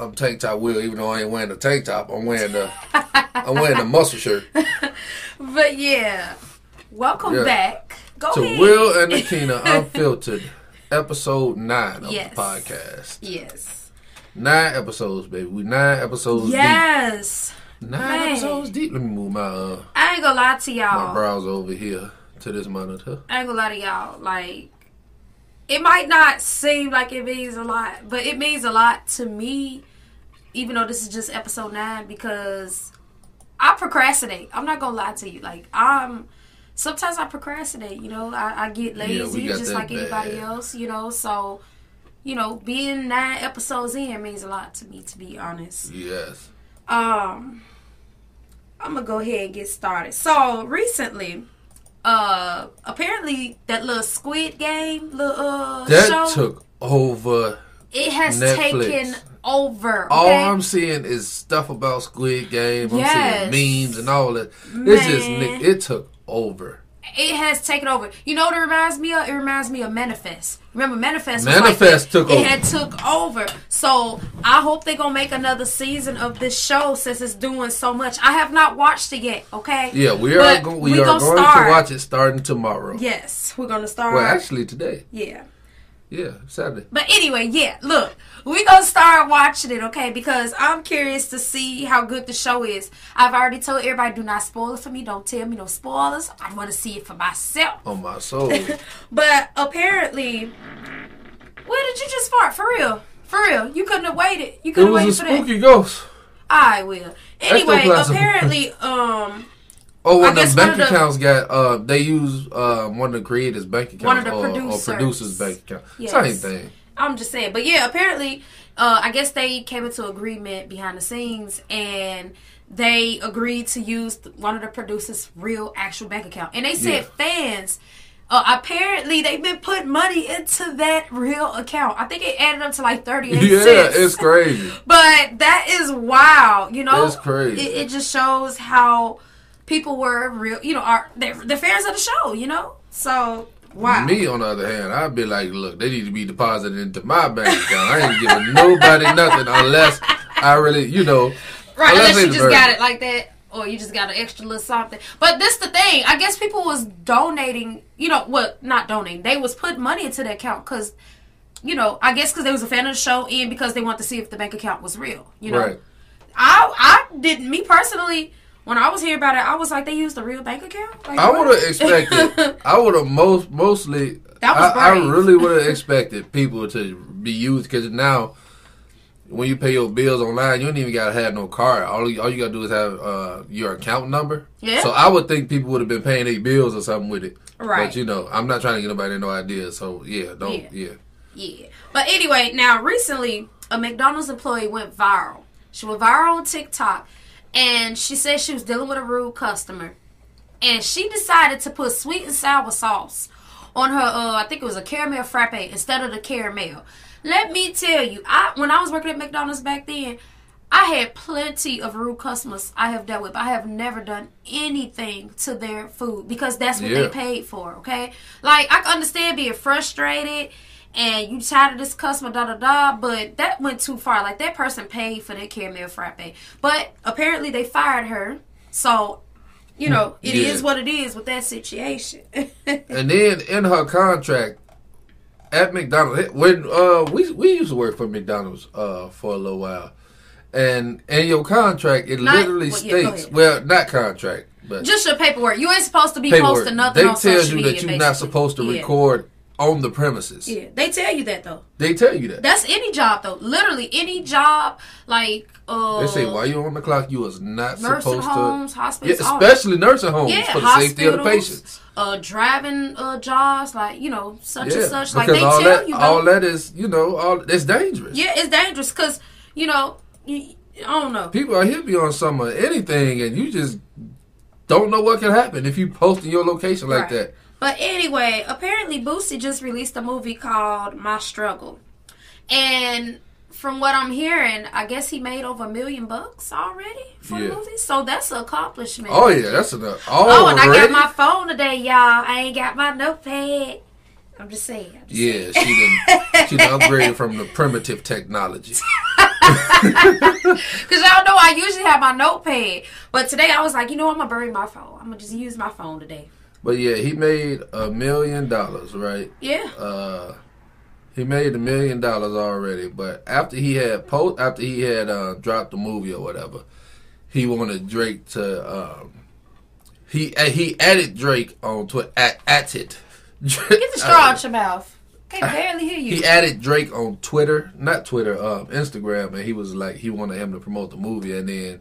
I'm tank top Will. Even though I ain't wearing a tank top, I'm wearing the I'm wearing the muscle shirt. But yeah, welcome Yeah. back. Go to ahead. Will and Nakina Unfiltered, episode nine of Yes. the podcast. Yes. Nine episodes, baby. We nine episodes Yes. deep. Nine Man. episodes deep. Let me move my uh, I ain't gonna lie to y'all. My browser over here to this monitor. I ain't gonna lie to y'all. Like, it might not seem like it means a lot, but it means a lot to me, even though this is just episode nine, because I procrastinate. I'm not gonna lie to you. Like, I'm. Sometimes I procrastinate, you know. I, I get lazy got just like anybody else, you know. So, you know, being nine episodes in means a lot to me, to be honest. Yes. Um, I'm gonna go ahead and get started. So recently, uh, apparently that little Squid Game, little uh That show, took over. it has Netflix. taken over. All I'm seeing is stuff about Squid Game. I'm Yes. seeing memes and all that. It's just it took over. it has taken over. You know what it reminds me of? It reminds me of Manifest. Remember Manifest? Was Manifest like, took it over. had took over. So I hope they're gonna make another season of this show since it's doing so much. I have not watched it yet. Okay. Yeah, we are go- we, we are going start. to watch it starting tomorrow. Yes, we're gonna start. Well, actually today. yeah. Yeah, Saturday. But anyway, yeah, look, we gonna start watching it, okay? Because I'm curious to see how good the show is. I've already told everybody, do not spoil it for me. Don't tell me no spoilers. I want to see it for myself. On my soul. But apparently, where did you just fart? For real? For real? You couldn't have waited. You it couldn't have was a waited for that. spooky ghost. I will. Anyway, apparently, um, Oh, when the bank the- accounts got uh they use uh one of the creators' bank accounts One of the or, or producers. producers' bank account. Yes. Same thing. I'm just saying. But yeah, apparently, uh, I guess they came into agreement behind the scenes and they agreed to use one of the producers' real actual bank account. And they said Yeah. fans. Uh, apparently, they've been putting money into that real account. I think it added up to like thirty-eight Yeah, cents. it's crazy. But that is wild. You know, It's crazy. It, it just shows how people were real. You know, are they're, they're fans of the show. You know, so wow. Me, on the other hand, I'd be like, look, they need to be deposited into my bank account. I ain't giving nobody nothing unless I really, you know, Right, Unless unless you just got it like that, or you just got an extra little something. But this the thing. I guess people was donating. You know, what? Not donating. They was putting money into the account because, you know, I guess because they was a fan of the show and because they want to see if the bank account was real. You know, right. I I didn't. Me personally, when I was hearing about it, I was like, they used a real bank account. Like, I would have expected. I would have most mostly. That was I, I really would have expected people to be used because now, when you pay your bills online, you don't even gotta have no card. All you, all you gotta do is have uh, your account number. Yeah. So I would think people would have been paying their bills or something with it. Right. But you know, I'm not trying to get nobody no idea. So yeah, don't Yeah. yeah. Yeah. But anyway, now recently a McDonald's employee went viral. She went viral on TikTok and she said she was dealing with a rude customer. And she decided to put sweet and sour sauce on her uh I think it was a caramel frappe instead of the caramel. Let me tell you, I when I was working at McDonald's back then, I had plenty of rude customers I have dealt with. I have never done anything to their food because that's what they paid for, okay? Like I understand being frustrated and you tired of this customer, da da da, but that went too far. Like that person paid for that caramel frappe. But apparently they fired her. So, you know, it is Yeah. what it is with that situation. And then in her contract at McDonald's, when uh we we used to work for McDonald's uh for a little while, and in your contract it Not- literally well, yeah, states well not contract but Just your paperwork. You ain't supposed to be paperwork. posting nothing They on tell you that you're not supposed to Yeah. record on the premises. Yeah, they tell you that though. They tell you that. That's any job though. Literally any job. Like uh, They say while you on the clock, you was not supposed homes, to. hospitals, Yeah, especially nursing homes yeah, for the safety of the hospitals, patients. Uh, driving uh, jobs, like you know, such Yeah, and such. Like they tell that, you, though. all that is, you know, all it's dangerous. Yeah, it's dangerous because you know, you, I don't know. People are hippie on some of anything, and you just don't know what can happen if you post in your location like Right. that. But anyway, apparently Boosie just released a movie called My Struggle, and from what I'm hearing, I guess he made over a million bucks already for Yeah. the movie. So that's an accomplishment. Oh yeah, that's enough. Oh, and I got my phone today, y'all. I ain't got my notepad. I'm just saying. I'm just Yeah, saying. she done she done upgraded from the primitive technology. Cause y'all know I usually have my notepad, but today I was like, you know, I'm gonna bury my phone. I'm gonna just use my phone today. But yeah, he made a million dollars, right? Yeah. Uh he made a million dollars already, but after he had post after he had uh, dropped the movie or whatever, he wanted Drake to um he uh, he added Drake on Twitter at, at it. Get the straw out your mouth. Can barely hear you. He added Drake on Twitter, not Twitter, um, Instagram, and he was like he wanted him to promote the movie, and then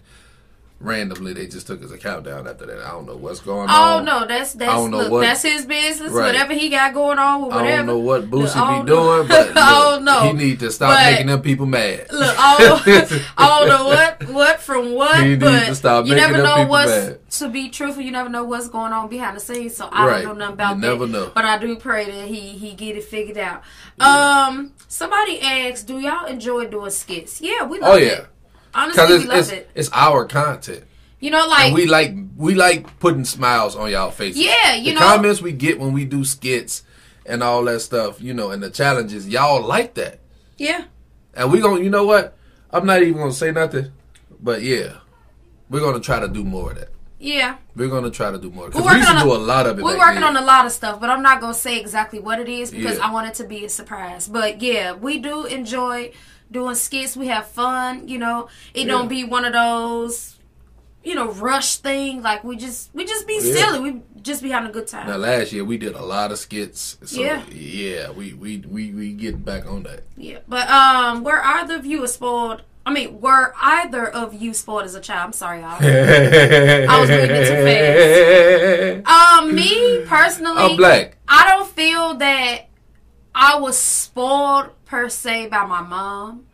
randomly they just took his account down after that. I don't know what's going Oh on. Oh no, that's that's don't know look, what- that's his business. Right. Whatever he got going on with I whatever. don't know what Look, Boosie I be doing, but I don't know. he need to stop But- making them people mad. Look, I don't, I don't know what what from what, He need but to stop you making never know what's mad. to be truthful. You never know what's going on behind the scenes, so I Right. don't know nothing about You that. never know. But I do pray that he he get it figured out. Um, somebody asked, "Do y'all enjoy doing skits?" Yeah, we love oh yeah, it. Honestly, we it's love it's, it. it's our content, You know, like and we like we like putting smiles on y'all faces. yeah, you the know, comments we get when we do skits and all that stuff, you know, and the challenges, y'all like that. yeah. And we gonna, you know what? I'm not even gonna say nothing, but yeah, we're gonna try to do more of that. Yeah, We're gonna try to do more We're we used to working do on a lot of it. we're working then. on a lot of stuff, but I'm not gonna say exactly what it is because Yeah. I want it to be a surprise. But yeah, we do enjoy doing skits. We have fun. You know, it Yeah. don't be one of those, you know, rush thing. Like we just we just be Yeah. silly. We just be having a good time. Now last year we did a lot of skits. So Yeah. yeah, we we we we get back on that. Yeah, but um, where either of you spoiled? I mean, were either of you spoiled as a child? I'm sorry, y'all. I was reading it too Um, me personally, I'm black. I don't feel that I was spoiled per se by my mom,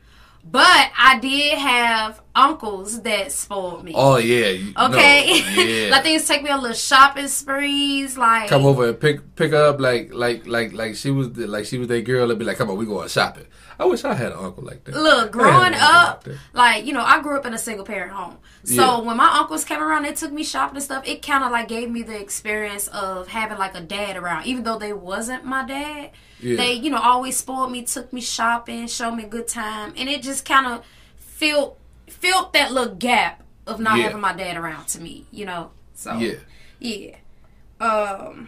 but I did have uncles that spoiled me. Oh yeah. you- okay, no, yeah. like things take me on little shopping sprees, like come over and pick pick up like like like like she was the, like she was that girl and be like, come on, we going shopping. I wish I had an uncle like that. Look, growing uncle like up, like you know, I grew up in a single parent home. So Yeah. when my uncles came around, they took me shopping and stuff. It kind of like gave me the experience of having like a dad around, even though they wasn't my dad. Yeah. They, you know, always spoiled me, took me shopping, showed me a good time, and it just kind of filled filled that little gap of not Yeah. having my dad around to me. You know, so Yeah, yeah. Um,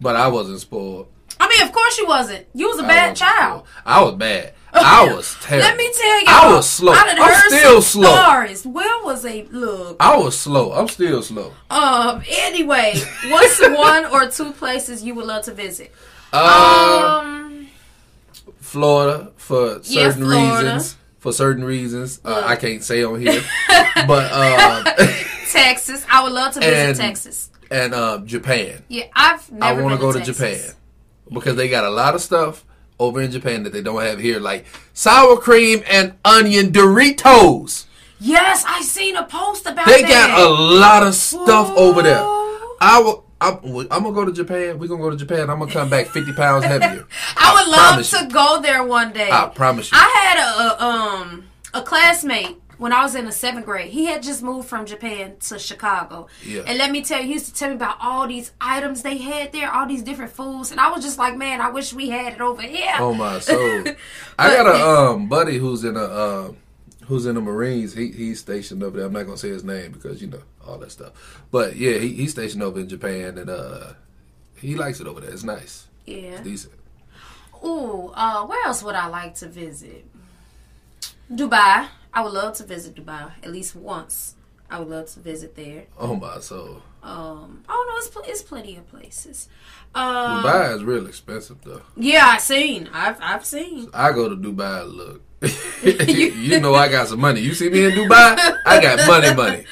but I wasn't spoiled. I mean, of course you wasn't. You was a I bad child. spoiled. I was bad. I was terrible. Let me tell you, I was slow. I I'm still slow. Stories. Will was a look. I was slow. I'm still slow. Um. Anyway, what's one or two places you would love to visit? Uh, Um. Florida for Yeah, certain Florida. reasons. For certain reasons, uh, I can't say on here, but uh, Texas. I would love to visit And- Texas. and uh, Japan. Yeah, I've I want to go to Texas. Japan because they got a lot of stuff over in Japan that they don't have here, like sour cream and onion Doritos. Yes, I seen a post about They that. got a lot of stuff over there. I will. I'm, I'm gonna go to Japan. We're gonna go to Japan. I'm gonna come back 50 pounds heavier. I would love to you. go there one day. I promise you. I had a, um a classmate when I was in the seventh grade. He had just moved from Japan to Chicago. Yeah. And let me tell you, he used to tell me about all these items they had there, all these different foods, and I was just like, man, I wish we had it over here. Oh my soul! I got a um buddy who's in a uh, who's in the Marines. He he's stationed over there. I'm not gonna say his name because you know all that stuff. But yeah, he, he's stationed over in Japan and uh he likes it over there. It's nice. yeah. It's decent. Ooh, uh, where else would I like to visit? Dubai. I would love to visit Dubai at least once. I would love to visit there. Oh my soul! Um, oh no, it's, pl- it's plenty of places. Um, Dubai is real expensive though. Yeah, I've seen. I've I've seen. I go to Dubai. Look, you know I got some money. You see me in Dubai? I got money, money.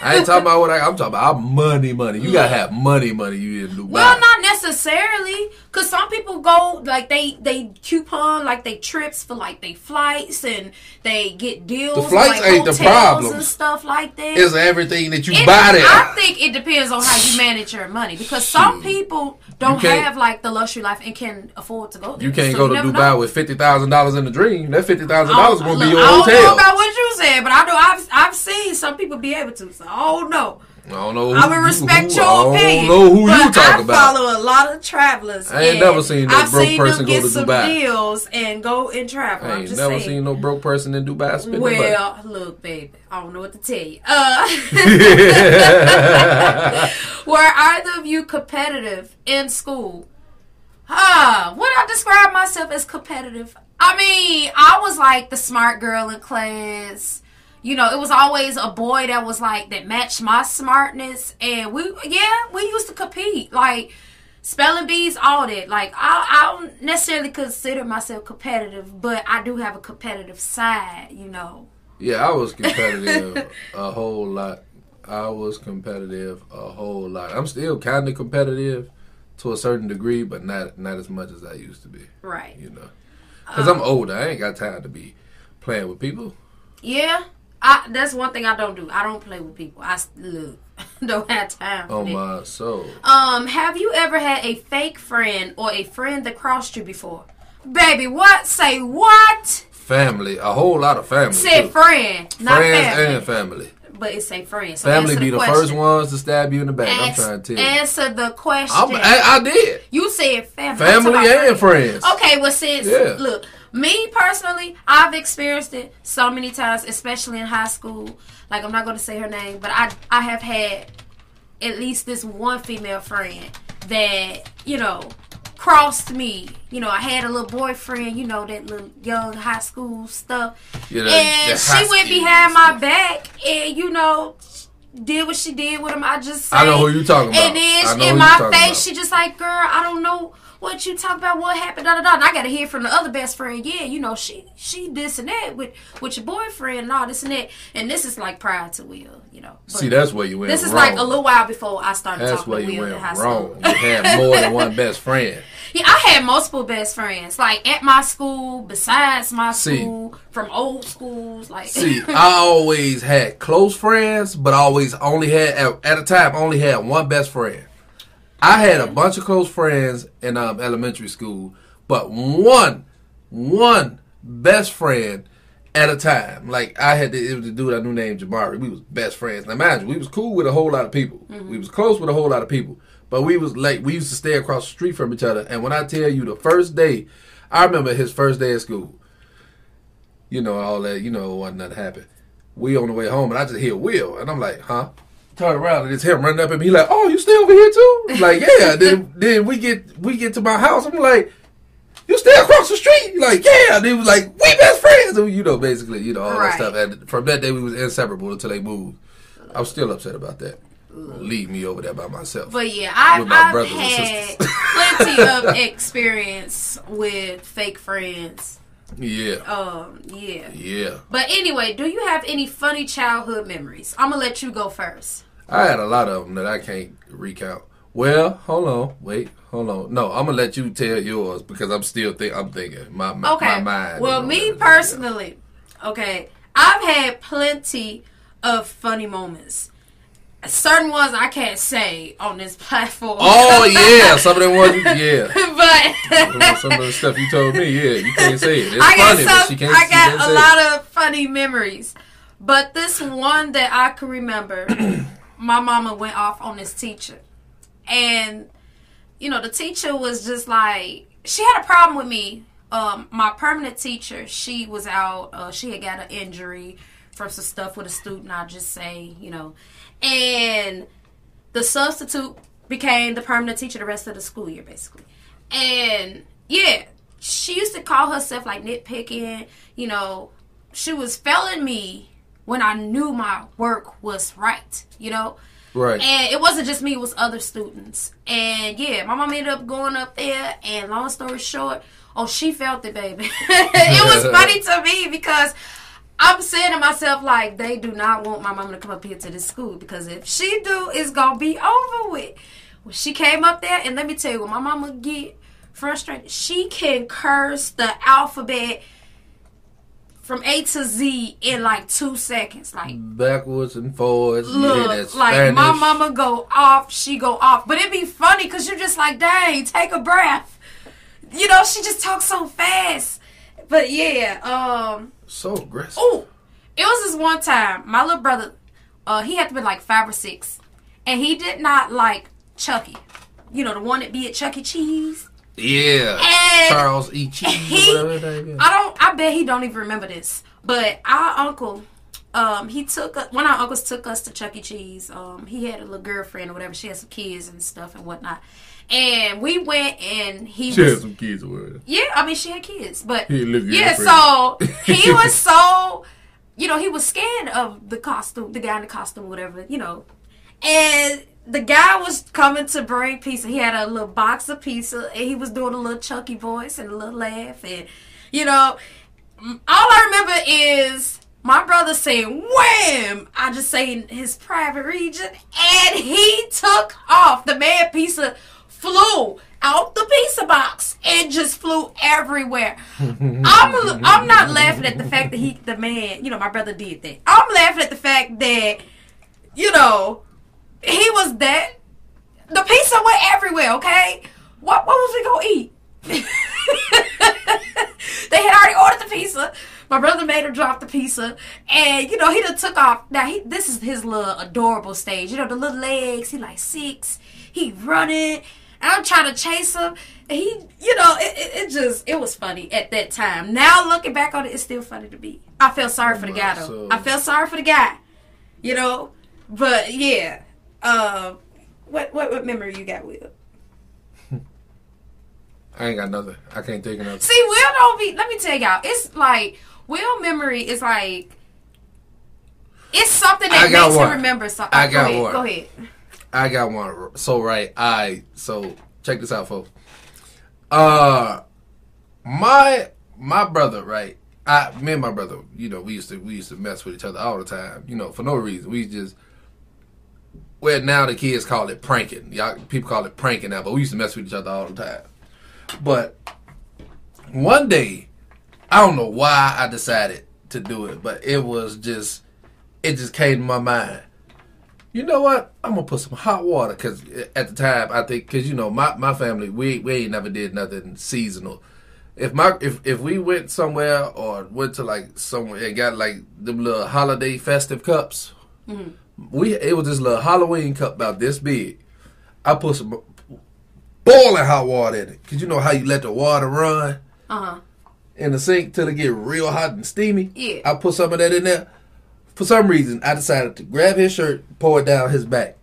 I ain't talking about what I. I'm talking about I'm money, money. You gotta have money, money. You in Dubai? Well, not necessarily, cause some people go like they they coupon like they trips for like they flights and they get deals. The flights like, ain't the problem. and stuff like that. It's everything that you It- buy there. I think it depends on how you manage your money because some people don't have like the luxury life and can afford to go there. You can't So go to Dubai know. with fifty thousand dollars in the dream. That fifty thousand dollars don't- gonna be your I don't know about what you said, but I know I've I've seen some people be able to. So I don't know. I don't know. I would respect who, your opinion. I don't know who you talking I about. I follow a lot of travelers. I ain't never seen no I've broke seen person them go get to some Dubai. deals and go and travel. I ain't never saying. seen no broke person in Dubai spending Well, look, baby, I don't know what to tell you. Uh, were either of you competitive in school? Huh? Would I describe myself as competitive? I mean, I was like the smart girl in class. You know, it was always a boy that was like that matched my smartness, and we, yeah, we used to compete. Like spelling bees, all that. Like I, I don't necessarily consider myself competitive, but I do have a competitive side. You know. Yeah, I was competitive a whole lot. I was competitive a whole lot. I'm still kind of competitive to a certain degree, but not not as much as I used to be. Right. You know, because I'm uh, older. I ain't got time to be playing with people. Yeah, I, that's one thing I don't do. I don't play with people. I look, don't have time for Oh that. my soul. Um, have you ever had a fake friend or a friend that crossed you before? Baby, what? Say what? Family, a whole lot of family. Say too. friend, not Friends family. and family. but it say friend. So Family be the question. first ones to stab you in the back. I'm trying to tell you. Answer the question. I, I did. you said family. Family and friends. Okay, well, since Yeah. look, me personally, I've experienced it so many times, especially in high school. Like I'm not going to say her name, but I I have had at least this one female friend that you know crossed me. You know, I had a little boyfriend. You know that little young high school stuff, Yeah, that- and she went behind my back, and you know. Did what she did with him. I just said, I know who you talking about. And then I she- know who in my face, about. she just like, girl, I don't know what you talk about, what happened, da da da. And I gotta hear from the other best friend, yeah, you know, she she this and that with with your boyfriend and all this and that. And this is like prior to Will, you know. But See, that's where you went this is wrong. like a little while before I started That's talking where to you Will in went wrong. You had more than one best friend. Yeah, I had multiple best friends, like at my school, besides my See. school, from old schools, like See, I always had close friends, but I always only had at, at a time only had one best friend. I had a bunch of close friends in um, elementary school, but one, one best friend at a time. Like I had, to, it was a dude I knew named Jamari. We was best friends. Now, imagine we was cool with a whole lot of people. We was close with a whole lot of people, but we was like we used to stay across the street from each other. And when I tell you the first day, I remember his first day at school you know, all that, you know, wasn't nothing happened. We on the way home, and I just hear Will, and I'm like, huh? Turn around, and it's him running up at me. He like, oh, you stay over here too? I'm like, yeah. then then we get we get to my house. I'm like, you stay across the street? He like, yeah. And he was like, we best friends. And, you know, basically, you know, all Right. that stuff. And from that day, we was inseparable until they moved. I'm still upset about that. Leave me over there by myself. But yeah, I've, my I've had plenty of experience with fake friends. yeah, Um, yeah. yeah. But anyway, do you have any funny childhood memories? I'm gonna let you go first. I had a lot of them that I can't recount. Well, hold on, wait, hold on. No, I'm gonna let you tell yours because I'm still think I'm thinking my my, Okay. my mind. well, me personally, okay, I've had plenty of funny moments. Certain ones I can't say on this platform. Oh yeah, some of them ones. Yeah, but some of the stuff you told me. Yeah, you can't say it. It's I got funny, but some, she can't. I can't got say a it. lot of funny memories. But this one that I can remember, my mama went off on this teacher. And, you know, the teacher was just like, she had a problem with me. Um, my permanent teacher, she was out, uh, she had got an injury from some stuff with a student, I'll just say, you know. And the substitute became the permanent teacher the rest of the school year, basically. And yeah, she used to call herself like nitpicking, you know, she was failing me when I knew my work was right, you know. Right. And it wasn't just me, it was other students. And yeah, my mom ended up going up there and long story short, oh she felt it, baby. it was funny to me because I'm saying to myself like they do not want my mama to come up here to this school because if she do, it's gonna be over with. When she came up there and let me tell you when my mama get frustrated, she can curse the alphabet from A to Z in like two seconds. Like Backwards and forwards. look, like my mama go off, she go off. But it'd be funny because you're just like, dang, take a breath. You know, she just talks so fast. But yeah, um, So aggressive. oh, it was this one time. My little brother, uh, he had to be like five or six, and he did not like Chucky. You know, the one that be at Chuck E. Cheese. Yeah. And Charles E. Cheese. he-. I don't. I bet he don't even remember this. But our uncle, um, he took one of our uncles took us to Chuck E. Cheese. Um, he had a little girlfriend or whatever. She had some kids and stuff and whatnot. And we went and he She was had some kids or whatever. yeah. I mean, she had kids, but He lived with yeah. So he was so, you know, he was scared of the costume, the guy in the costume, whatever, you know. And the guy was coming to bring pizza. He had a little box of pizza, and he was doing a little Chucky voice and a little laugh, and you know, all I remember is my brother saying "wham." I just say in his private region, and he took off. The man pizza flew out the pizza box and just flew everywhere. I'm I'm not laughing at the fact that he the man, you know, my brother did that. I'm laughing at the fact that you know he was that the pizza went everywhere. Okay, what what was we gonna eat? they had already ordered the pizza. My brother made her drop the pizza, and you know he done took off. Now he this is his little adorable stage. You know the little legs. He like six. He running, and I'm trying to chase him. And he, you know, it, it, it just it was funny at that time. Now looking back on it, it's still funny to me. I feel sorry for the guy though. So- I feel sorry for the guy. You know, but yeah. Uh, what what what memory you got with? I ain't got nothing. I can't think of nothing. See, Will don't be. Let me tell y'all, it's like Will memory is like it's something that makes one. him remember something. I Go got ahead, one. Go ahead. I got one. So right, I so check this out, folks. Uh, my my brother, right? I me and my brother, you know, we used to we used to mess with each other all the time, you know, for no reason. We just well now the kids call it pranking. Y'all people call it pranking now, but we used to mess with each other all the time. But one day, I don't know why I decided to do it, but it was just it just came to my mind you know what? I'm gonna put some hot water because at the time I think because you know my, my family we we ain't never did nothing seasonal. If my if if we went somewhere or went to like somewhere and got like them little holiday festive cups, we it was this little Halloween cup about this big. I put some boiling hot water in it because you know how you let the water run Uh huh. in the sink till it get real hot and steamy. Yeah. I put some of that in there. For some reason, I decided to grab his shirt, pull it down his back.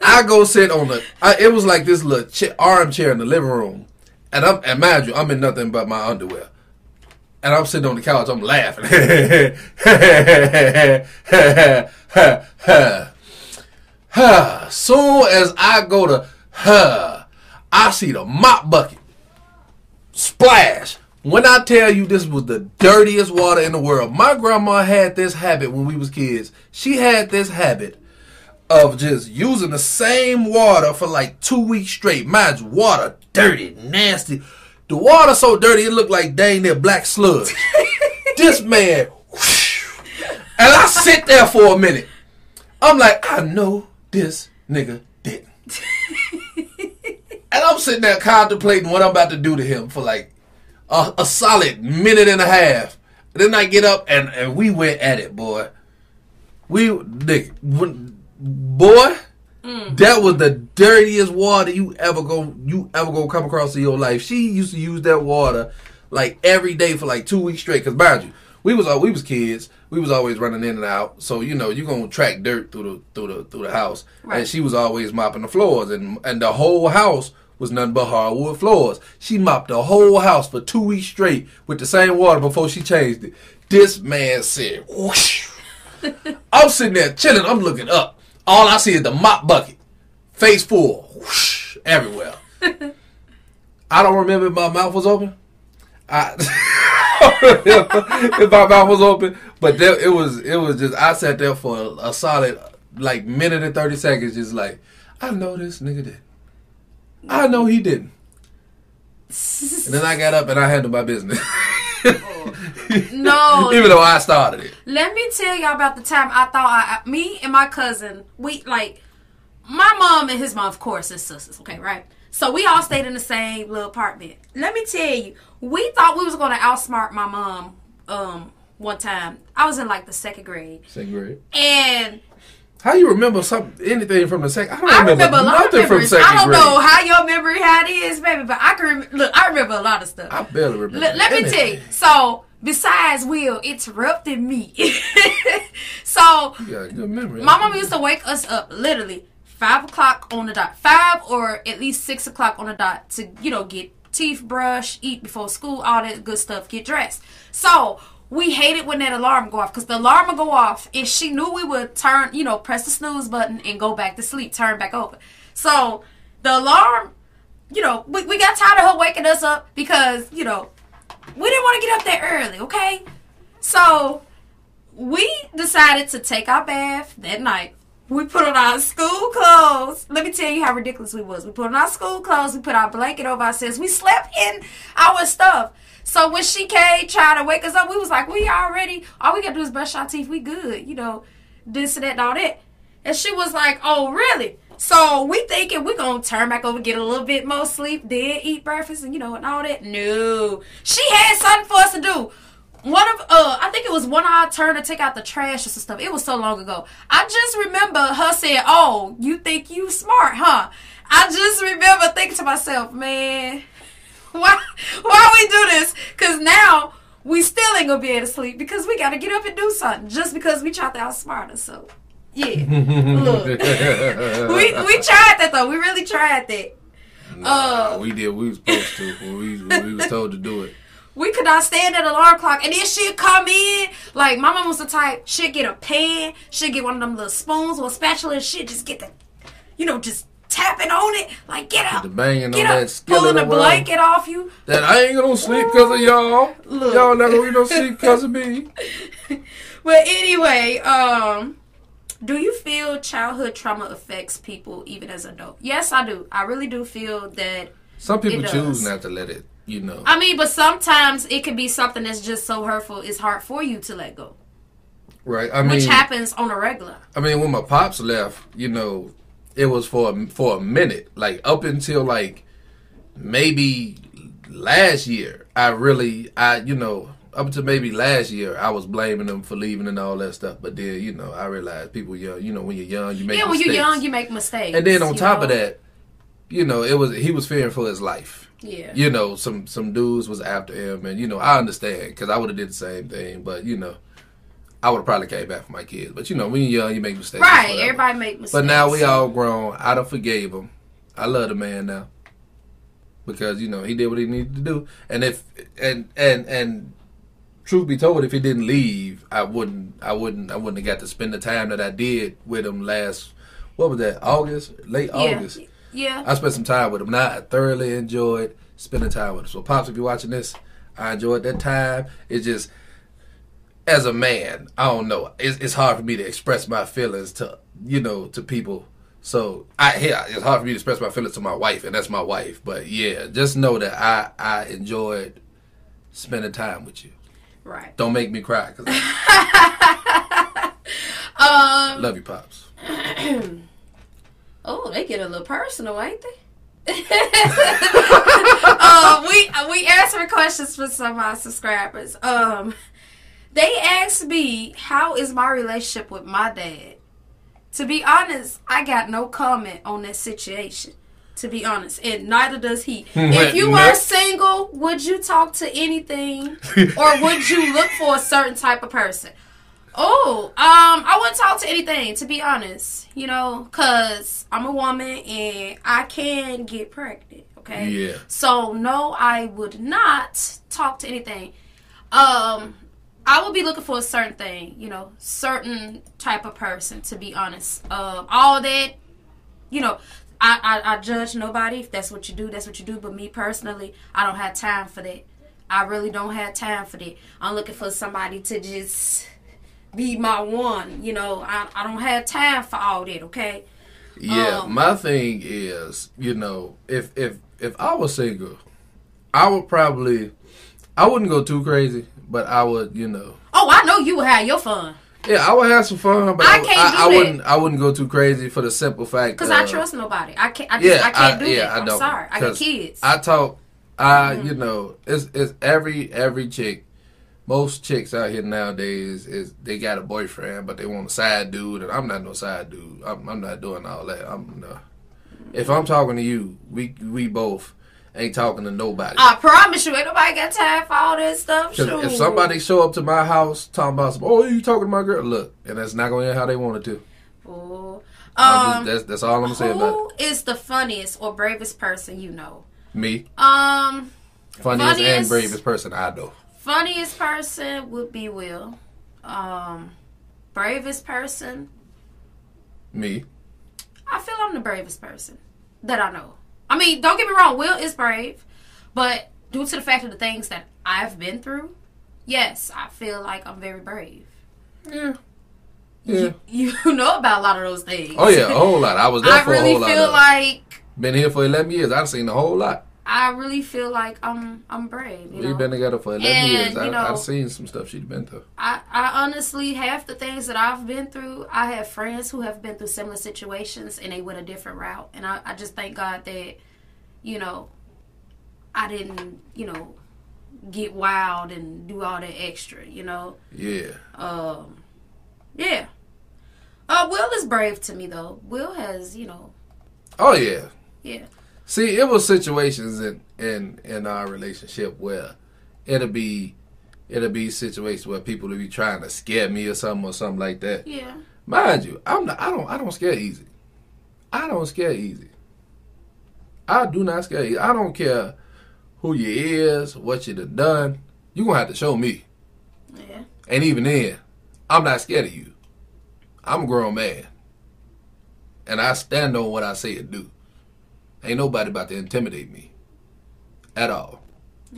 I go sit on the. I, it was like this little cha- armchair in the living room, and I'm and mind you, I'm in nothing but my underwear, and I'm sitting on the couch. I'm laughing. Soon as I go to, I see the mop bucket splash. When I tell you this was the dirtiest water in the world, my grandma had this habit when we was kids. She had this habit of just using the same water for like two weeks straight. You, water dirty, nasty. The water so dirty it looked like dang near black sludge. this man, whoosh. and I sit there for a minute. I'm like, I know this nigga didn't. And I'm sitting there contemplating what I'm about to do to him for like a, a solid minute and a half. then I get up and, and we went at it, boy. We, Nick, boy, mm. that was the dirtiest water you ever go you ever gonna come across in your life. She used to use that water like every day for like two weeks straight. Cause mind you, we was all we was kids. We was always running in and out. So you know you gonna track dirt through the through the through the house. Right. And she was always mopping the floors, and and the whole house was nothing but hardwood floors. She mopped the whole house for two weeks straight with the same water before she changed it. This man said, whoosh. I'm sitting there chilling. I'm looking up. All I see is the mop bucket, face full, whoosh, everywhere. I don't remember if my mouth was open. I if my mouth was open, but there, it was. It was just. I sat there for a, a solid like minute and thirty seconds, just like I know this nigga did. I know he didn't. And then I got up and I handled my business. No. even though I started it. Let me tell y'all about the time I thought I, me and my cousin, we like my mom and his mom, of course, is sisters. Okay, right? So we all stayed in the same little apartment. Let me tell you, we thought we was gonna outsmart my mom. Um, one time I was in like the second grade, Second grade. and How you remember something, anything from the second? I don't I remember, remember a lot of nothing from second I don't grade. know how your memory how it is, baby, but I can rem- look. I remember a lot of stuff. I barely remember. Let, let me tell you. So, besides Will interrupting me, so You got a good memory. my mom used to wake us up literally five o'clock on the dot, five or at least six o'clock on the dot to you know get teeth brush, eat before school, all that good stuff, get dressed. So we hated when that alarm go off because the alarm would go off and she knew we would turn, you know, press the snooze button and go back to sleep, turn back over. So the alarm, you know, we, we got tired of her waking us up because you know we didn't want to get up that early, okay? So we decided to take our bath that night. We put on our school clothes. Let me tell you how ridiculous we was. We put on our school clothes. We put our blanket over ourselves. We slept in our stuff. So when she came trying to wake us up, we was like, we already, all we gotta do is brush our teeth. We good. You know, this and that and all that. And she was like, oh, really? So we thinking we gonna turn back over, get a little bit more sleep, then eat breakfast and you know and all that. No, she had something for us to do. One of uh, I think it was one of our turn to take out the trash or some stuff. It was so long ago. I just remember her saying, "Oh, you think you smart, huh?" I just remember thinking to myself, "Man, why why we do this? Cause now we still ain't gonna be able to sleep because we gotta get up and do something just because we tried to outsmart us. So yeah, look, we we tried that though. We really tried that. Nah, uh, we did. We was supposed to. When we when we was told to do it. We could not stand that alarm clock, and then she'd come in. Like my mom was the type, she'd get a pan, she'd get one of them little spoons or a spatula, and she'd just get the, you know, just tapping on it, like get up, The banging get on up, that pulling the blanket off you. That I ain't gonna sleep because of y'all. Look. Y'all not gonna no sleep because of me. But anyway, um, do you feel childhood trauma affects people even as adults? Yes, I do. I really do feel that. Some people choose not to let it. You know. I mean, but sometimes it could be something that's just so hurtful. It's hard for you to let go, Right. I mean. which happens on a regular. I mean, when my pops left, you know, it was for a, for a minute, like up until like maybe last year. I really, I you know, up until maybe last year, I was blaming them for leaving and all that stuff. But then, you know, I realized people young, you know, when you're young, you make Yeah, when mistakes. you're young, you make mistakes. and then on top know? of that, you know, it was he was fearing for his life. Yeah, You know, some some dudes was after him, and you know, I understand because I would have did the same thing. But you know, I would have probably came back for my kids. But you know, when you're young, you make mistakes. right. Everybody make mistakes. But now we all grown. I done forgave him. I love the man now because you know he did what he needed to do. And if and and and truth be told, if he didn't leave, I wouldn't. I wouldn't. I wouldn't have got to spend the time that I did with him last. What was that? August, late yeah, August. Yeah. I spent some time with him. Now I thoroughly enjoyed spending time with him. So pops, if you're watching this, I enjoyed that time. It's just as a man, I don't know. It's, it's hard for me to express my feelings to you know to people. So I yeah, it's hard for me to express my feelings to my wife, and that's my wife. But yeah, just know that I I enjoyed spending time with you. Right. Don't make me cry because I Um. love you, pops. Oh, they get a little personal, ain't they? uh, we we answer questions for some of our subscribers. Um, they asked me, "How is my relationship with my dad?" To be honest, I got no comment on that situation. To be honest, and neither does he. if you were single, would you talk to anything, or would you look for a certain type of person? Oh, um, I wouldn't talk to anything to be honest. You know, cause I'm a woman and I can get pregnant. Okay. Yeah. So no, I would not talk to anything. Um, I would be looking for a certain thing. You know, certain type of person. To be honest, um, all that. You know, I, I I judge nobody. If that's what you do, that's what you do. But me personally, I don't have time for that. I really don't have time for that. I'm looking for somebody to just be my one. You know, I, I don't have time for all that, okay? Yeah, Um, my thing is, you know, if if if I was single, I would probably, I wouldn't go too crazy, but I would, you know, Oh, I know you will have your fun. yeah, I would have some fun, but I I, would- can't I, I wouldn't, I wouldn't go too crazy for the simple fact Because uh, I trust nobody. I can't, I, just, Yeah, I can't do yeah, that. I I'm don't. sorry. I got kids. I talk, I Mm-hmm. you know, it's it's every every chick most chicks out here nowadays is they got a boyfriend, but they want a side dude, and I'm not no side dude. I'm, I'm not doing all that. I'm uh, if I'm talking to you, we we both ain't talking to nobody. I promise you, ain't nobody got time for all this stuff. Shoot. if somebody show up to my house talking about some, oh, you talking to my girl? Look, and that's not going to end how they want it to. Ooh. Um, just, that's that's all I'm saying about who is the funniest or bravest person you know? Me, Um, funniest, and bravest person I know. Funniest person would be Will. Um, bravest person, Me, I feel I'm the bravest person that I know. I mean, don't get me wrong, Will is brave, but due to the fact of the things that I've been through, yes, I feel like I'm very brave. yeah, yeah. You, you know about a lot of those things. Oh yeah, a whole lot. I was there I for a really whole lot. feel of it. like Been here for 11 years. I've seen a whole lot. I really feel like I'm I'm brave. You We've been together for 11 And, years. you I, know- I've seen some stuff she's been through. I, I honestly half the things that I've been through, I have friends who have been through similar situations and they went a different route. And I, I just thank God that, you know, I didn't, you know, get wild and do all that extra, you know. Yeah. Um yeah. Uh Will is brave to me though. Will has, you know, Oh yeah. yeah. See, it was situations in in in our relationship where it'll be it'll be situations where people will be trying to scare me or something or something like that. Yeah. Mind you, I'm not. I don't. I don't scare easy. I don't scare easy. I do not scare easy. I don't care who you is, what you done done. You gonna have to show me. Yeah. And even then, I'm not scared of you. I'm a grown man. And I stand on what I say and do. Ain't nobody about to intimidate me. At all.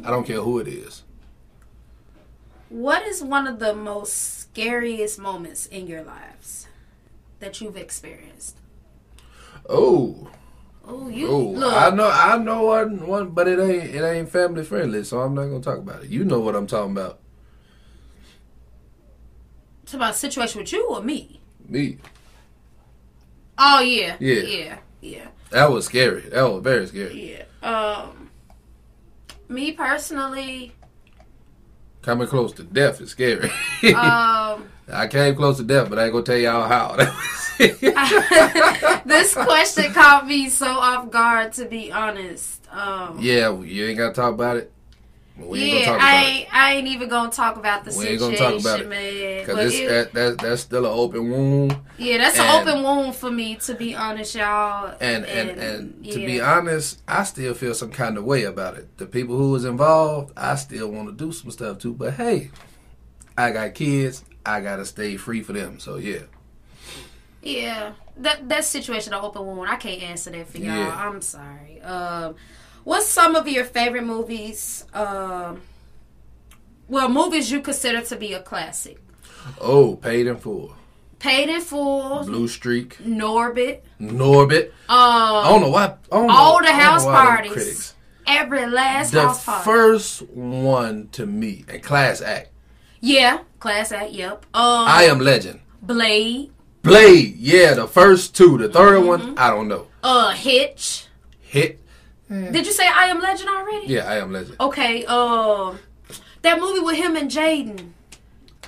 I don't care who it is. What is one of the most scariest moments in your lives that you've experienced? Oh, Oh, you oh, look. I know, I know one, one, but it ain't, it ain't family friendly, so I'm not gonna talk about it. You know what I'm talking about, It's about a situation with you or me? me. Oh yeah, Yeah. yeah, yeah, That was scary. That was very scary. yeah. Um, me personally, Coming close to death is scary. um, I came close to death, but I ain't gonna tell y'all how. this question caught me so off guard. To be honest, um, yeah, you ain't gotta talk about it. Ain't yeah, I ain't, I ain't even gonna talk about the We ain't situation, gonna talk about it. man. Cause it's, it- that, that, that's still an open wound. yeah, that's and- an open wound for me. To be honest, y'all, And and, and to be honest, I still feel some kind of way about it. The people who was involved, I still want to do some stuff too. But hey, I got kids. I gotta stay free for them. So yeah, Yeah, that that situation, an open wound. I can't answer that for y'all. Yeah. I'm sorry. Um, what's some of your favorite movies? Um, well, movies you consider to be a classic. oh, paid in full. Paid in Full, Blue Streak, Norbit, Norbit. I um, don't know why. I don't know- all the I house parties, Critics. every last The house party. The first one to me, and class act. yeah, class act. Yep. Um, I am legend. Blade. Blade, yeah, the first two. The 3rd Mm-hmm. one, I don't know. Uh, Hitch. Hitch. Hit. Did you say I Am Legend already? Yeah, I am legend. Okay. Um, that movie with him and Jaden.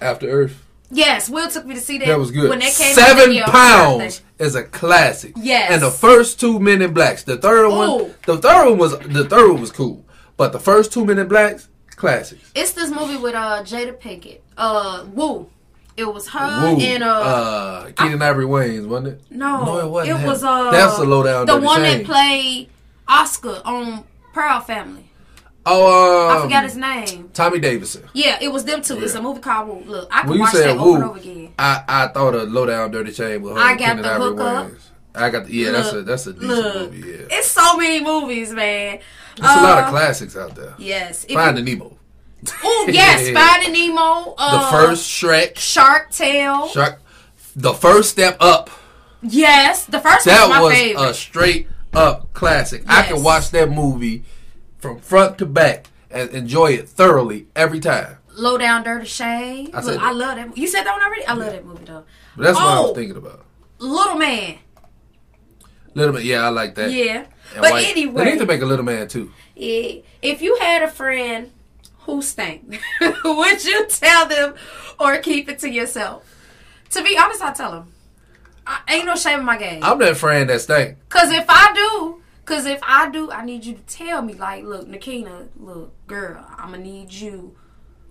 After Earth. Yes, Will took me to see that. That was good. When that came Seven out, yeah, pounds is a classic. Yes. And the first two Men in Blacks. The third one, the third one was the third one was cool, but the first two Men in Blacks, classics. It's this movie with uh Jada Pinkett. Uh, Woo. It was her Woo. and uh, uh, Keenen Ivory Wayans, wasn't it? no, no, it wasn't him. was uh That's the lowdown the one shame. that played Oscar on Proud Family. Oh, um, I forgot his name. Tommy Davidson. Yeah, it was them two. It's a movie called Woo. Look, I can you watch that Woo, over and over again. I, I thought of lowdown dirty shame with her. I got the hookup. I got the, yeah. that's a that's a decent Look, movie. Yeah, it's so many movies, man. there's a lot of Uh, classics out there. Yes. Finding Nemo. Oh yes, Finding Nemo. The Uh, first Shrek. Shark Tale. Shark. The first step up. Yes, the first That one's my was favorite. a straight up classic. I can watch that movie from front to back and enjoy it thoroughly every time. Low Down Dirty Shame. I Look, I love that. You said that one already? I love that movie though. But that's what I was Oh. thinking about. Little Man. Little bit, yeah, I like that. Yeah. And But white- anyway, they need to make a little man too. yeah, if you had a friend who stink? Would you tell them or keep it to yourself? To be honest, I tell them. I, ain't no shame in my game. I'm that friend that stink. Cause if I do, cause if I do, I need you to tell me like, look, Nakina, look, girl, I'm gonna need you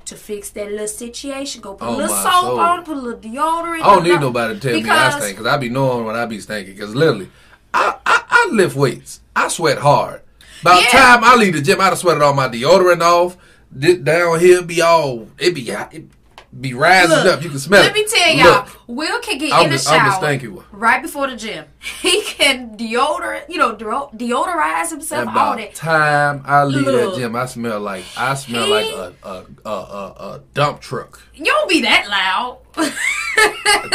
to fix that little situation. Go put a Oh, little soap soul. on, put a little deodorant. I don't need nobody to tell me I stink because I be knowing when I be stinking. Because literally, I, I I lift weights. I sweat hard. By the time I leave the gym, I'd have sweated all my deodorant off. Down here be all it be it be rising Look, up. You can smell Let it. Let me tell y'all, Look, Will can get I'm in the the shower right before the gym. He can deodorant, you know, deodorize himself. and All that. time I leave Look. that gym, I smell like I smell He- like a a, a a a dump truck. You don't be that loud.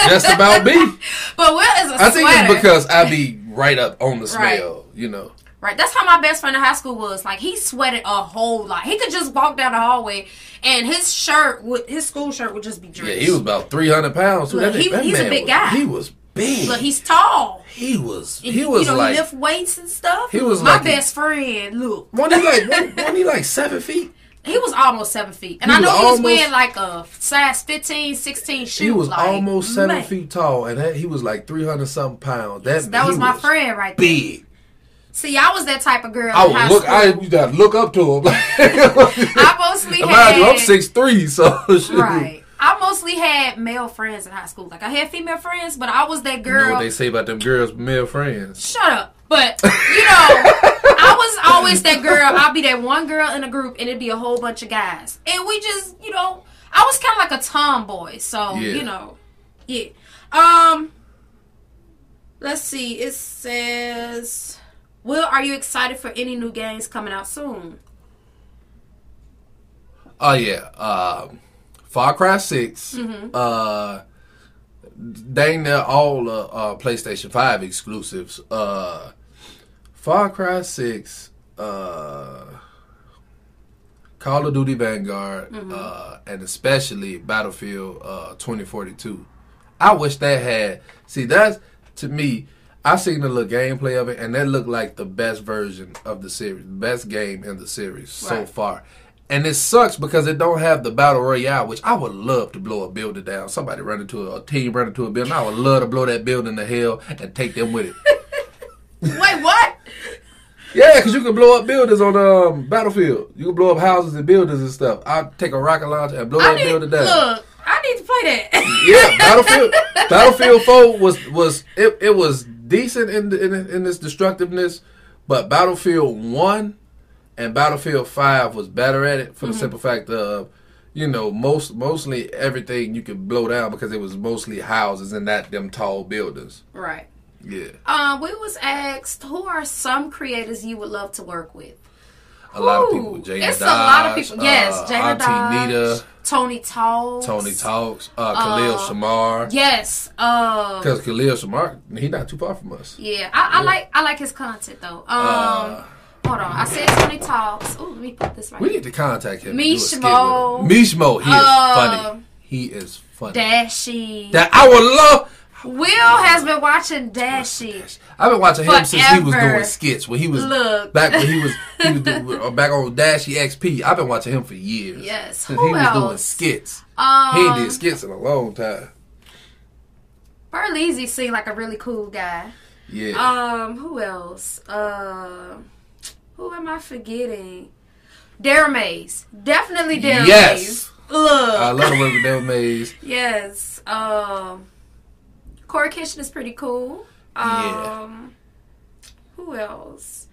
Just about me. But Will is a I think it's because I be right up on the smell. You know. Right. That's how my best friend in high school was. Like he sweated a whole lot. He could just walk down the hallway and his shirt would his school shirt would just be dripping. Yeah, he was about three hundred pounds. Look, That- he- that he's a big was- guy. He was big. Look, he's tall. he was. And He was you know, like. he lift weights and stuff. He was my like- best friend. Look, Wasn't he like? wasn't- he like seven feet? he was almost seven feet, and He I know was he was almost- wearing like a size 15, 16 shoe. He was like, almost seven man. feet tall, and that, he was like three hundred something pounds. That That he was my friend right there. Big. See, I was that type of girl. I would look. I school. you gotta look up to him. I mostly had you, I'm six three, so. Right. I mostly had male friends in high school. Like I had female friends, but I was that You know girl. what they say about them girls, male friends. Shut up. But you know, I was always that girl. I'd be that one girl in a group, and it'd be a whole bunch of guys, and we just, you know, I was kind of like a tomboy. So Yeah. you know, yeah. Um, let's see. It says, "Will, are you excited for any new games coming out soon?" Oh yeah, um, Far Cry 6 Mm-hmm. Uh, dang near all uh, uh, PlayStation Five exclusives. Uh, Far Cry Six, uh, Call of Duty Vanguard, Mm-hmm. uh, and especially Battlefield uh, 2042. I wish that had. See, that's to me. I seen the little gameplay of it, and that looked like the best version of the series, best game in the series so far. And it sucks because it don't have the battle royale, which I would love to blow a building down. Somebody run into a, a team run into a building. I would love to blow that building to hell and take them with it. Wait, what? yeah, because you can blow up buildings on um, Battlefield. You can blow up houses and buildings and stuff. I'd take a rocket launcher and blow I that need building down. look. I need to play that. yeah, Battlefield Battlefield Four was was it, it was decent in, in in its destructiveness, but Battlefield One and Battlefield Five was better at it for Mm-hmm. the simple fact of you know most mostly everything you could blow down because it was mostly houses and not them tall buildings. right. Yeah, Um, we was asked who are some creators you would love to work with. A lot of people. Jada it's Dodge, a lot of people. Yes, uh, Jada Auntie Dodge, Nita, Tony Talks, Tony Talks, uh, Khalil Uh, Shamar. Yes. Uh, Because Khalil Shamar, he not too far from us. yeah, I, I like I like his content though. Um, Uh, hold on, I said Tony Talks. Oh, let me put this right. We need to contact him. and do a skit Mishmo. Mishmo, he is Uh, funny. He is funny. Dashie. that I would love. Will has been watching Dashie. I've been watching him since he was doing skits when he was Look. back when he was he was doing, uh, back on DashieXP. I've been watching him for years. Yes. since Who he was doing else? skits. Um, he did skits in a long time. Berleezy seemed like a really cool guy. Yeah, Um, who else? Uh, who am I forgetting? Darryl Mayes. Definitely Darryl Yes. Look. I love the with Devil Mays. yes. Um, Corey Kitchen is pretty cool. Yeah. Um, who else?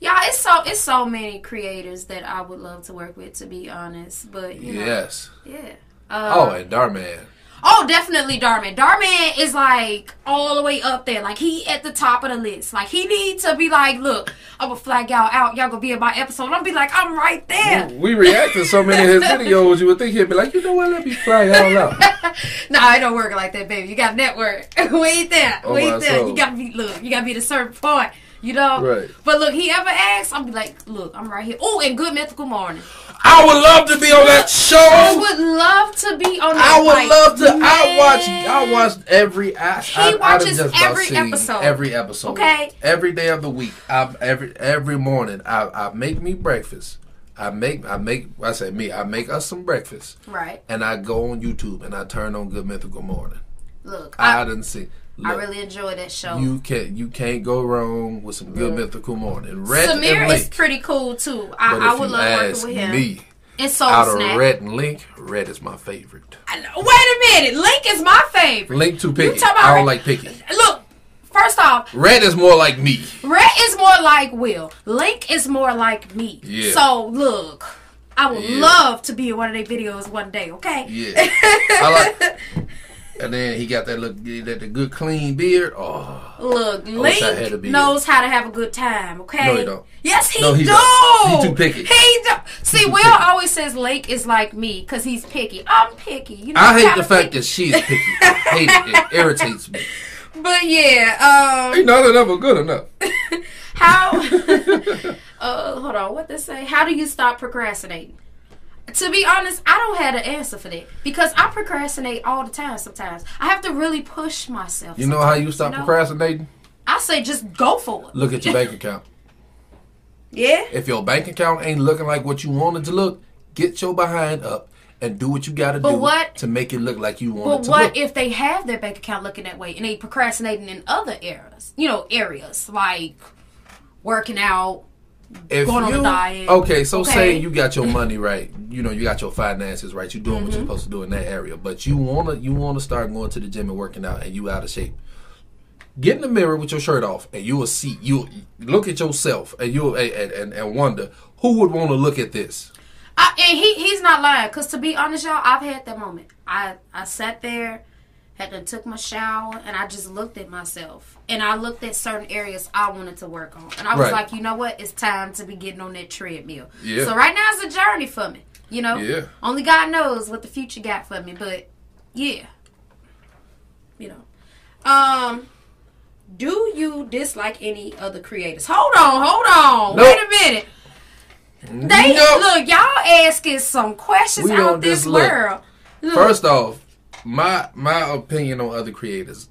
Yeah, it's so it's so many creators that I would love to work with. To be honest, but you know, Yes. yeah. Oh, Uh, and Dhar Mann. Oh, definitely Dhar Mann. Darman is like all the way up there. Like he at the top of the list. Like he needs to be like, look, I'm gonna flag y'all out. Y'all gonna be in my episode. I'm gonna be like, I'm right there. We react to so many of his videos. You would think he'd be like, you know what? Let me fly y'all out. nah, it don't work like that, baby. You got network. Wait ain't there. Oh, ain't there. soul. You gotta be look. You gotta be at a certain point. You know. Right. But look, he ever asks, I'm be like, look, I'm right here. Oh, and Good Mythical Morning. I would love to be on that show. I would love to be on. That I would like, love to. I watch. I watched every. I, He I, watches every episode. Every episode. Okay. Every day of the week. I every every morning. I I make me breakfast. I make I make I say me I make us some breakfast Right. and I go on YouTube and I turn on Good Mythical Morning. Look, I, I, didn't see. I really enjoy that show. you can you can't go wrong with some Good Mythical Morning. Red Samir and is pretty cool too. I, But I if would you love working ask with him. me, and Soul out of Rhett and Link, Rhett is my favorite. I know- Wait a minute, Link is my favorite. Link too picky. talking about I don't Rhett- like picky. Look, first off, Rhett is more like me. Rhett is more like Will. Link is more like me. Yeah. So look, I would Yeah. love to be in one of their videos one day. Okay. Yeah. I like. And then he got that look, that the good clean beard. Oh, Look, wish I had a Link knows how to have a good time. Okay. No, he don't. Yes, he No, he do. don't. He too picky. He do. See, Will picky. always says Link is like me because he's picky. I'm picky. You know. I hate the fact picky. that she's picky. I hate it. It irritates me. But yeah, um, Ain't nothing ever good enough. how? uh, hold on. What they say? How do you stop procrastinating? To be honest, I don't have an answer for that because I procrastinate all the time. Sometimes I have to really push myself. You know how you stop know? procrastinating? I say just go for it. Look at your bank account. Yeah. If your bank account ain't looking like what you wanted to look, get your behind up and do what you got to do what- to make it look like you want But what look. if they have their bank account looking that way and they procrastinating in other areas? You know, areas like working out. If going on a you- diet. Okay, so say you got your money right. You know, you got your finances right. You're doing Mm-hmm. what you're supposed to do in that area. But you wanna you wanna start going to the gym and working out, and you out of shape. Get in the mirror with your shirt off, and you will see. You look at yourself, and you and, and, and wonder who would want to look at this. I, and he he's not lying because to be honest, y'all, I've had that moment. I I sat there, had to took my shower, and I just looked at myself and I looked at certain areas I wanted to work on, and I was Right. like, you know what, it's time to be getting on that treadmill. Yeah. So right now it's a journey for me. You know. Yeah. Only God knows what the future got for me, but yeah. You know. Um. Do you dislike any other creators? Hold on, hold on. Nope. Wait a minute. They Nope. look, y'all asking some questions We out this look. world. Look, First off, my my opinion on other creators.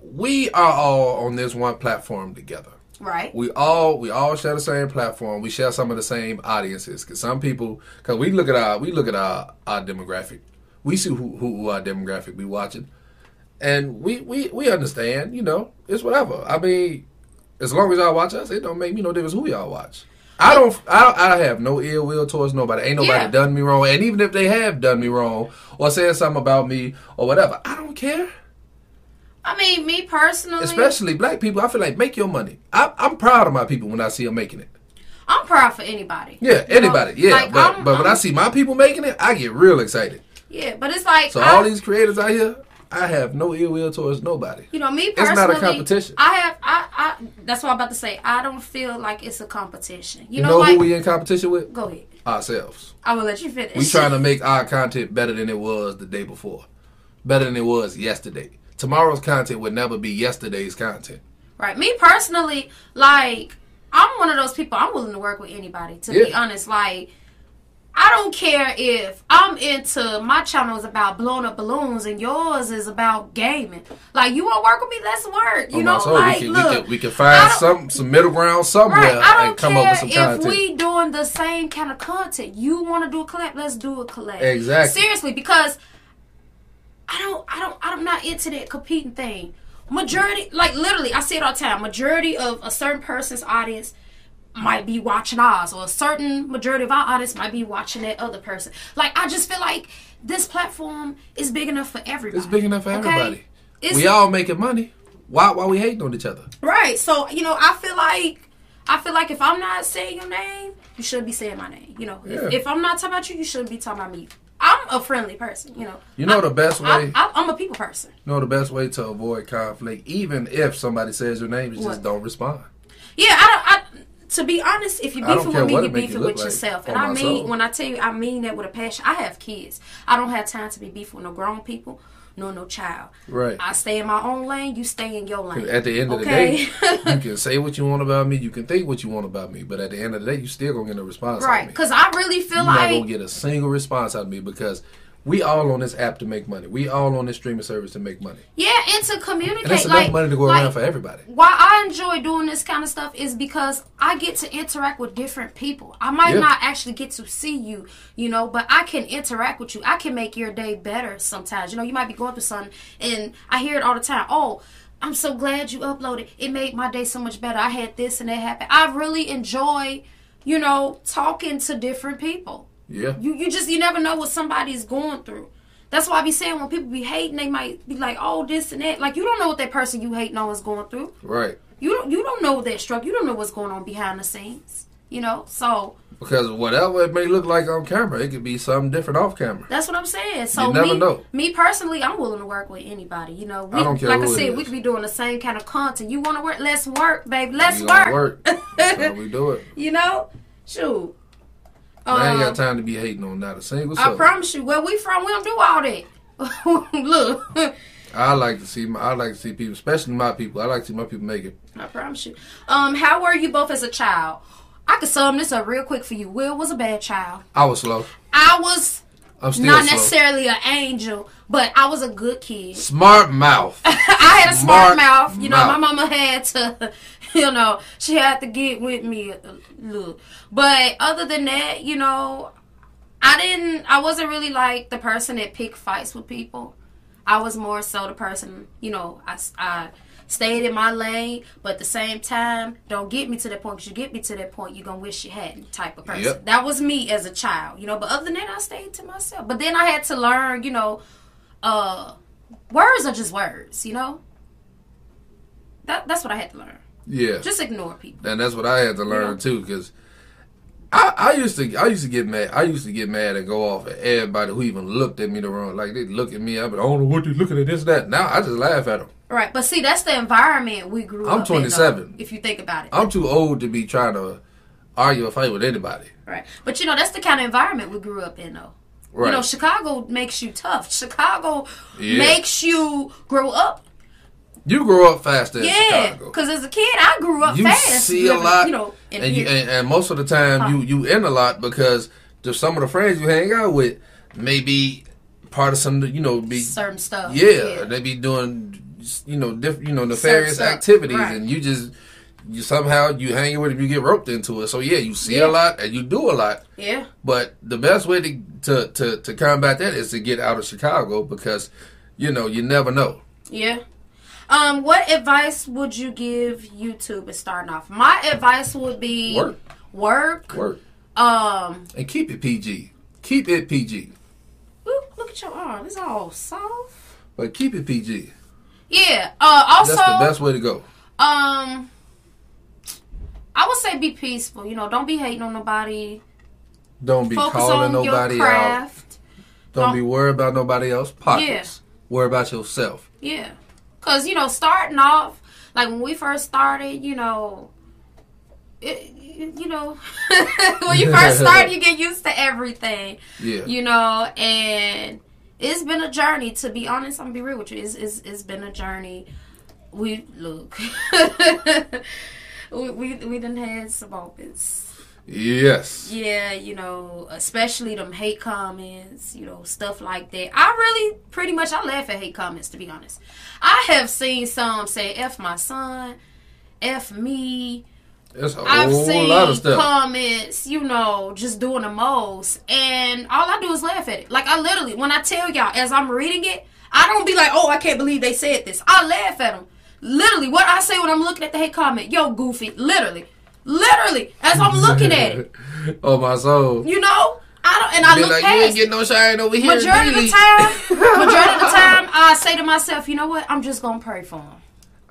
We are all on this one platform together. right? we all we all share the same platform. We share some of the same audiences. Cause some people, cause we look at our we look at our our demographic. We see who who, who our demographic be watching, and we we we understand. You know, it's whatever. I mean, as long as y'all watch us, it don't make me no difference who y'all watch. I don't. I, I have no ill will towards nobody. Ain't nobody Yeah. done me wrong. And even if they have done me wrong or said something about me or whatever, I don't care. I mean, me personally, Especially black people, I feel like make your money. I, I'm proud of my people when I see them making it. I'm proud for anybody. Yeah, You know? anybody. Yeah, Like, but I'm- but when I I'm- see my people making it, I get real excited. yeah, but it's like So I- all these creators out here, I have no ill will towards nobody. You know, me personally, It's not a competition. I have, I, I. That's what I'm about to say. I don't feel like it's a competition. You, You know, know like who we in competition with? go ahead. Ourselves. I will let you finish. We trying to make our content better than it was the day before, better than it was yesterday. Tomorrow's content would never be yesterday's content. Right. Me personally, like, I'm one of those people, I'm willing to work with anybody, to be honest. Like, I don't care if I'm into my channel is about blowing up balloons and yours is about gaming. Like, you want to work with me? Let's work. You oh, On know, soul, like, we can, look. we can we can find some some middle ground somewhere Right, I don't and come care up with some if content. we doing the same kind of content. You want to do a collab? Let's do a collab. Exactly. Seriously, because I don't, I don't, I'm not into that competing thing. Majority, like literally, I see it all the time. Majority of a certain person's audience might be watching ours, or a certain majority of our audience might be watching that other person. Like, I just feel like this platform is big enough for everybody. it's big enough for okay? everybody. It's, we all making money. Why why we hating on each other? Right. So, you know, I feel like I feel like if I'm not saying your name, you should be saying my name. You know, Yeah. if, if I'm not talking about you, you shouldn't be talking about me. I'm a friendly person, you know. You know I- the best way. I, I'm a people person. You know the best way to avoid conflict, even if somebody says your name, is What? just don't respond. Yeah, I don't. I, to be honest, if you're beefing with me, what you're it make you beefing with like, yourself. And I mean, soul. when I tell you, I mean that with a passion. I have kids. I don't have time to be beefing with no grown people, nor no child. Right. I stay in my own lane. You stay in your lane. At the end of okay? the day, you can say what you want about me, you can think what you want about me, but at the end of the day, you still gonna get a response right? Because I really feel like You're not gonna get a single response out of me because we all on this app to make money. We all on this streaming service to make money. Yeah, and to communicate. And that's like, enough money to go like, around for everybody. Why I enjoy doing this kind of stuff is because I get to interact with different people. I might Yeah. not actually get to see you, you know, but I can interact with you. I can make your day better sometimes. You know, you might be going through something, and I hear it all the time. Oh, I'm so glad you uploaded. It made my day so much better. I had this and that happen. I really enjoy, you know, talking to different people. Yeah. You you just you never know what somebody's going through. That's why I be saying when people be hating, they might be like, "Oh, this and that." Like you don't know what that person you hate know is going through. Right. You don't you don't know that struggle. You don't know what's going on behind the scenes. You know, so Because whatever it may look like on camera, it could be something different off camera. that's what I'm saying. So You never me, know. me personally, I'm willing to work with anybody. You know, we, I don't care like I said, we could be doing the same kind of content. You want to work? Let's work, baby. Let's We work. work. We do it. you know, shoot. I ain't Um, got time to be hating on not a single I promise you, where we from, we don't do all that. Look. I like to see my, I like to see people, especially my people. I like to see my people make it. I promise you. Um, how were you both as a child? I could sum this up real quick for you. Will was a bad child. I was slow. I was not slow. necessarily an angel, but I was a good kid. Smart mouth. I had a smart, Smart mouth. You know, mouth. my mama had to, you know, she had to get with me a little. But other than that, you know, I didn't, I wasn't really like the person that picked fights with people. I was more so the person, you know, I, I stayed in my lane, but at the same time, don't get me to that point. Because you get me to that point, you're going to wish you hadn't type of person. Yep. That was me as a child, you know. But other than that, I stayed to myself. But then I had to learn, you know, uh, words are just words, you know. That that's what I had to learn. Yeah. Just ignore people. and that's what I had to learn Yeah. too, because I, I used to I used to get mad. I used to get mad and go off at everybody who even looked at me the wrong. Like they look at me, I but I don't know what they looking at this and that. Now I just laugh at them. Right, but see, that's the environment we grew I'm up in. though, 27. If you think about it, I'm too old to be trying to argue or fight with anybody. right? But you know, that's the kind of environment we grew up in, though. Right. You know, Chicago makes you tough. Chicago Yeah. makes you grow up. You grow up faster in Yeah, because as a kid, I grew up you fast. see a living, lot, You know, and, you, and, and most of the time Huh. you you in a lot because just some of the friends you hang out with may be part of some you know be certain stuff. yeah, they be doing you know different you know nefarious activities right. and you just you somehow you hang with them you get roped into it so yeah you see Yeah. a lot and you do a lot yeah. but the best way to, to to to combat that is to get out of Chicago because you know you never know Yeah. Um, what advice would you give YouTube as starting off? My advice would be Work. work. work Um, and keep it PG keep it PG ooh, look at your arm; it's all soft. but keep it PG Yeah. Uh, also, that's the best way to go um, I would say be peaceful. You know, don't be hating on nobody. don't be Focus calling nobody out don't, Don't- be worried about nobody else pockets worry about yourself Yeah. Cause you know, starting off like when we first started, you know, it, you know, when you first start, you get used to everything, yeah you know, and it's been a journey. To be honest, I'm gonna be real with you. It's it's, it's been a journey. We look, we we we done had some moments. Yes Yeah, you know, especially them hate comments, you know, stuff like that. I really, pretty much, I laugh at hate comments, to be honest. I have seen some say, F my son, F me. It's a I've whole seen lot of stuff. comments, you know, just doing the most. And all I do is laugh at it. Like, I literally, when I tell y'all, as I'm reading it, I don't be like, oh, I can't believe they said this. I laugh at them. Literally, what I say when I'm looking at the hate comment, yo, goofy, literally. Literally, as I'm looking at it. oh my soul. You know, I don't, and I Be look like, you ain't past. getting no shine over here. Majority of the time, majority of the time, I say to myself, you know what? I'm just gonna pray for them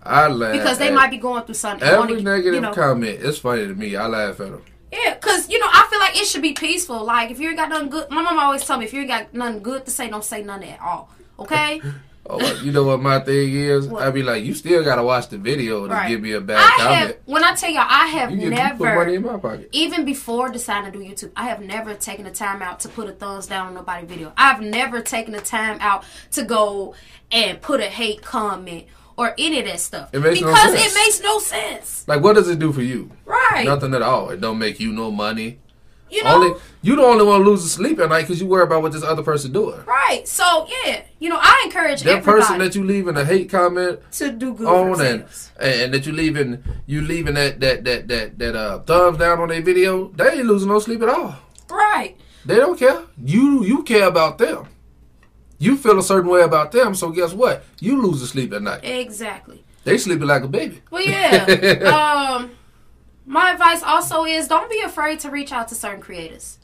I laugh because they might be going through something. and every wanna- negative you know, comment. It's funny to me. I laugh at them. Yeah, cause you know I feel like it should be peaceful. Like if you ain't got nothing good, my mom always told me if you ain't got nothing good to say, don't say nothing at all. Okay? Oh, you know what my thing is? What? I be like, you still gotta watch the video to Right. give me a bad I comment. have when I tell y'all, I have you get put money in never, my pocket. even before deciding to do YouTube, I have never taken the time out to put a thumbs down on nobody video. I've never taken the time out to go and put a hate comment or any of that stuff It no because sense. it makes no sense. Like, what does it do for you? Right? Nothing at all. It don't make you no money. You know, Only you the only one losing sleep at night because you worry about what this other person doing. right? So yeah, you know, I encourage That person that you leaving a hate comment to do good on and and that you leaving you leaving that that that that that uh thumbs down on their video, they ain't losing no sleep at all. Right. They don't care. You you care about them. You feel a certain way about them, so guess what? You lose the sleep at night. Exactly. They sleeping like a baby. Well, yeah. um, my advice also is don't be afraid to reach out to certain creators.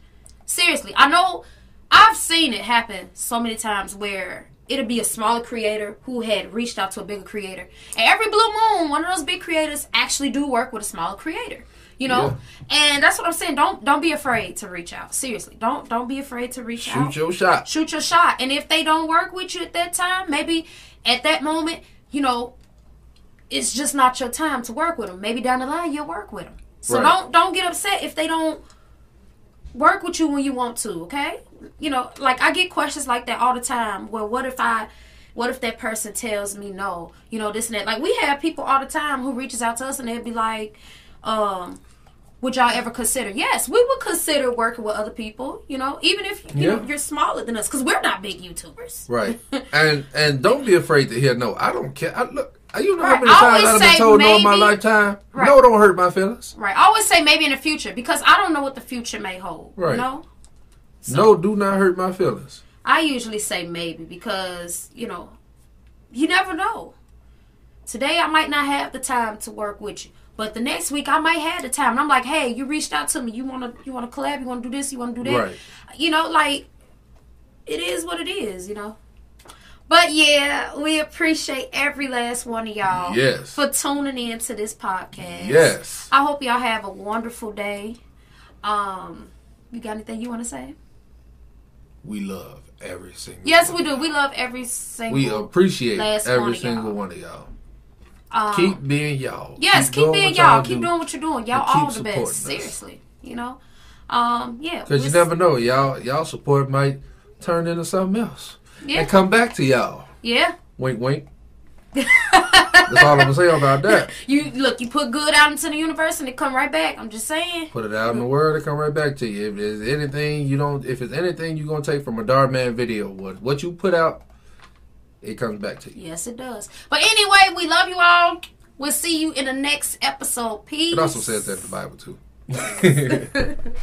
Seriously, I know I've seen it happen so many times where it'll be a smaller creator who had reached out to a bigger creator, and every blue moon, one of those big creators actually do work with a smaller creator. You know, and that's what I'm saying. Don't don't be afraid to reach out. Seriously, don't don't be afraid to reach out Shoot your shot. shoot your shot. And if they don't work with you at that time, maybe at that moment, you know, it's just not your time to work with them. Maybe down the line you'll work with them. So Right. don't don't get upset if they don't work with you when you want to. Okay, you know, like I get questions like that all the time. Well, what if I? What if that person tells me no? You know this and that. Like we have people all the time who reaches out to us and they'll be like, um, would y'all ever consider? Yes, we would consider working with other people. You know, even if you know you're smaller than us, because we're not big YouTubers. Right. and and don't be afraid to hear no. I don't care. I look. You know how many I times I've been told no in my maybe- lifetime? Right. No, don't hurt my feelings. Right. I always say maybe in the future because I don't know what the future may hold. Right. You know. So No, do not hurt my feelings. I usually say maybe because you know, you never know. Today I might not have the time to work with you, but the next week I might have the time. And I'm like, hey, you reached out to me. You wanna you wanna collab? You wanna do this? You wanna do that? Right. You know, like it is what it is. You know. But yeah, we appreciate every last one of y'all Yes. for tuning in to this podcast. Yes. I hope y'all have a wonderful day. Um, you got anything you want to say? We love every single. Yes, one we do. We y'all. love every single. We appreciate one every of single y'all. one of y'all. um, Keep being y'all. yes, keep, doing being what y'all. Keep doing what you're doing. Y'all all the best. us. Seriously, you know. Um, yeah. Because you never know, y'all. Y'all support might turn into something else Yeah. and come back to y'all. Yeah. Wink, wink. That's all I'm gonna say about that. you look. You put good out into the universe, and it come right back. I'm just saying. Put it out in the world, it come right back to you. If there's anything you don't, if it's anything you're gonna take from a Dhar Mann video, what what you put out, it comes back to you. Yes, it does. But anyway, we love you all. We'll see you in the next episode. Peace. It also says that in the Bible too.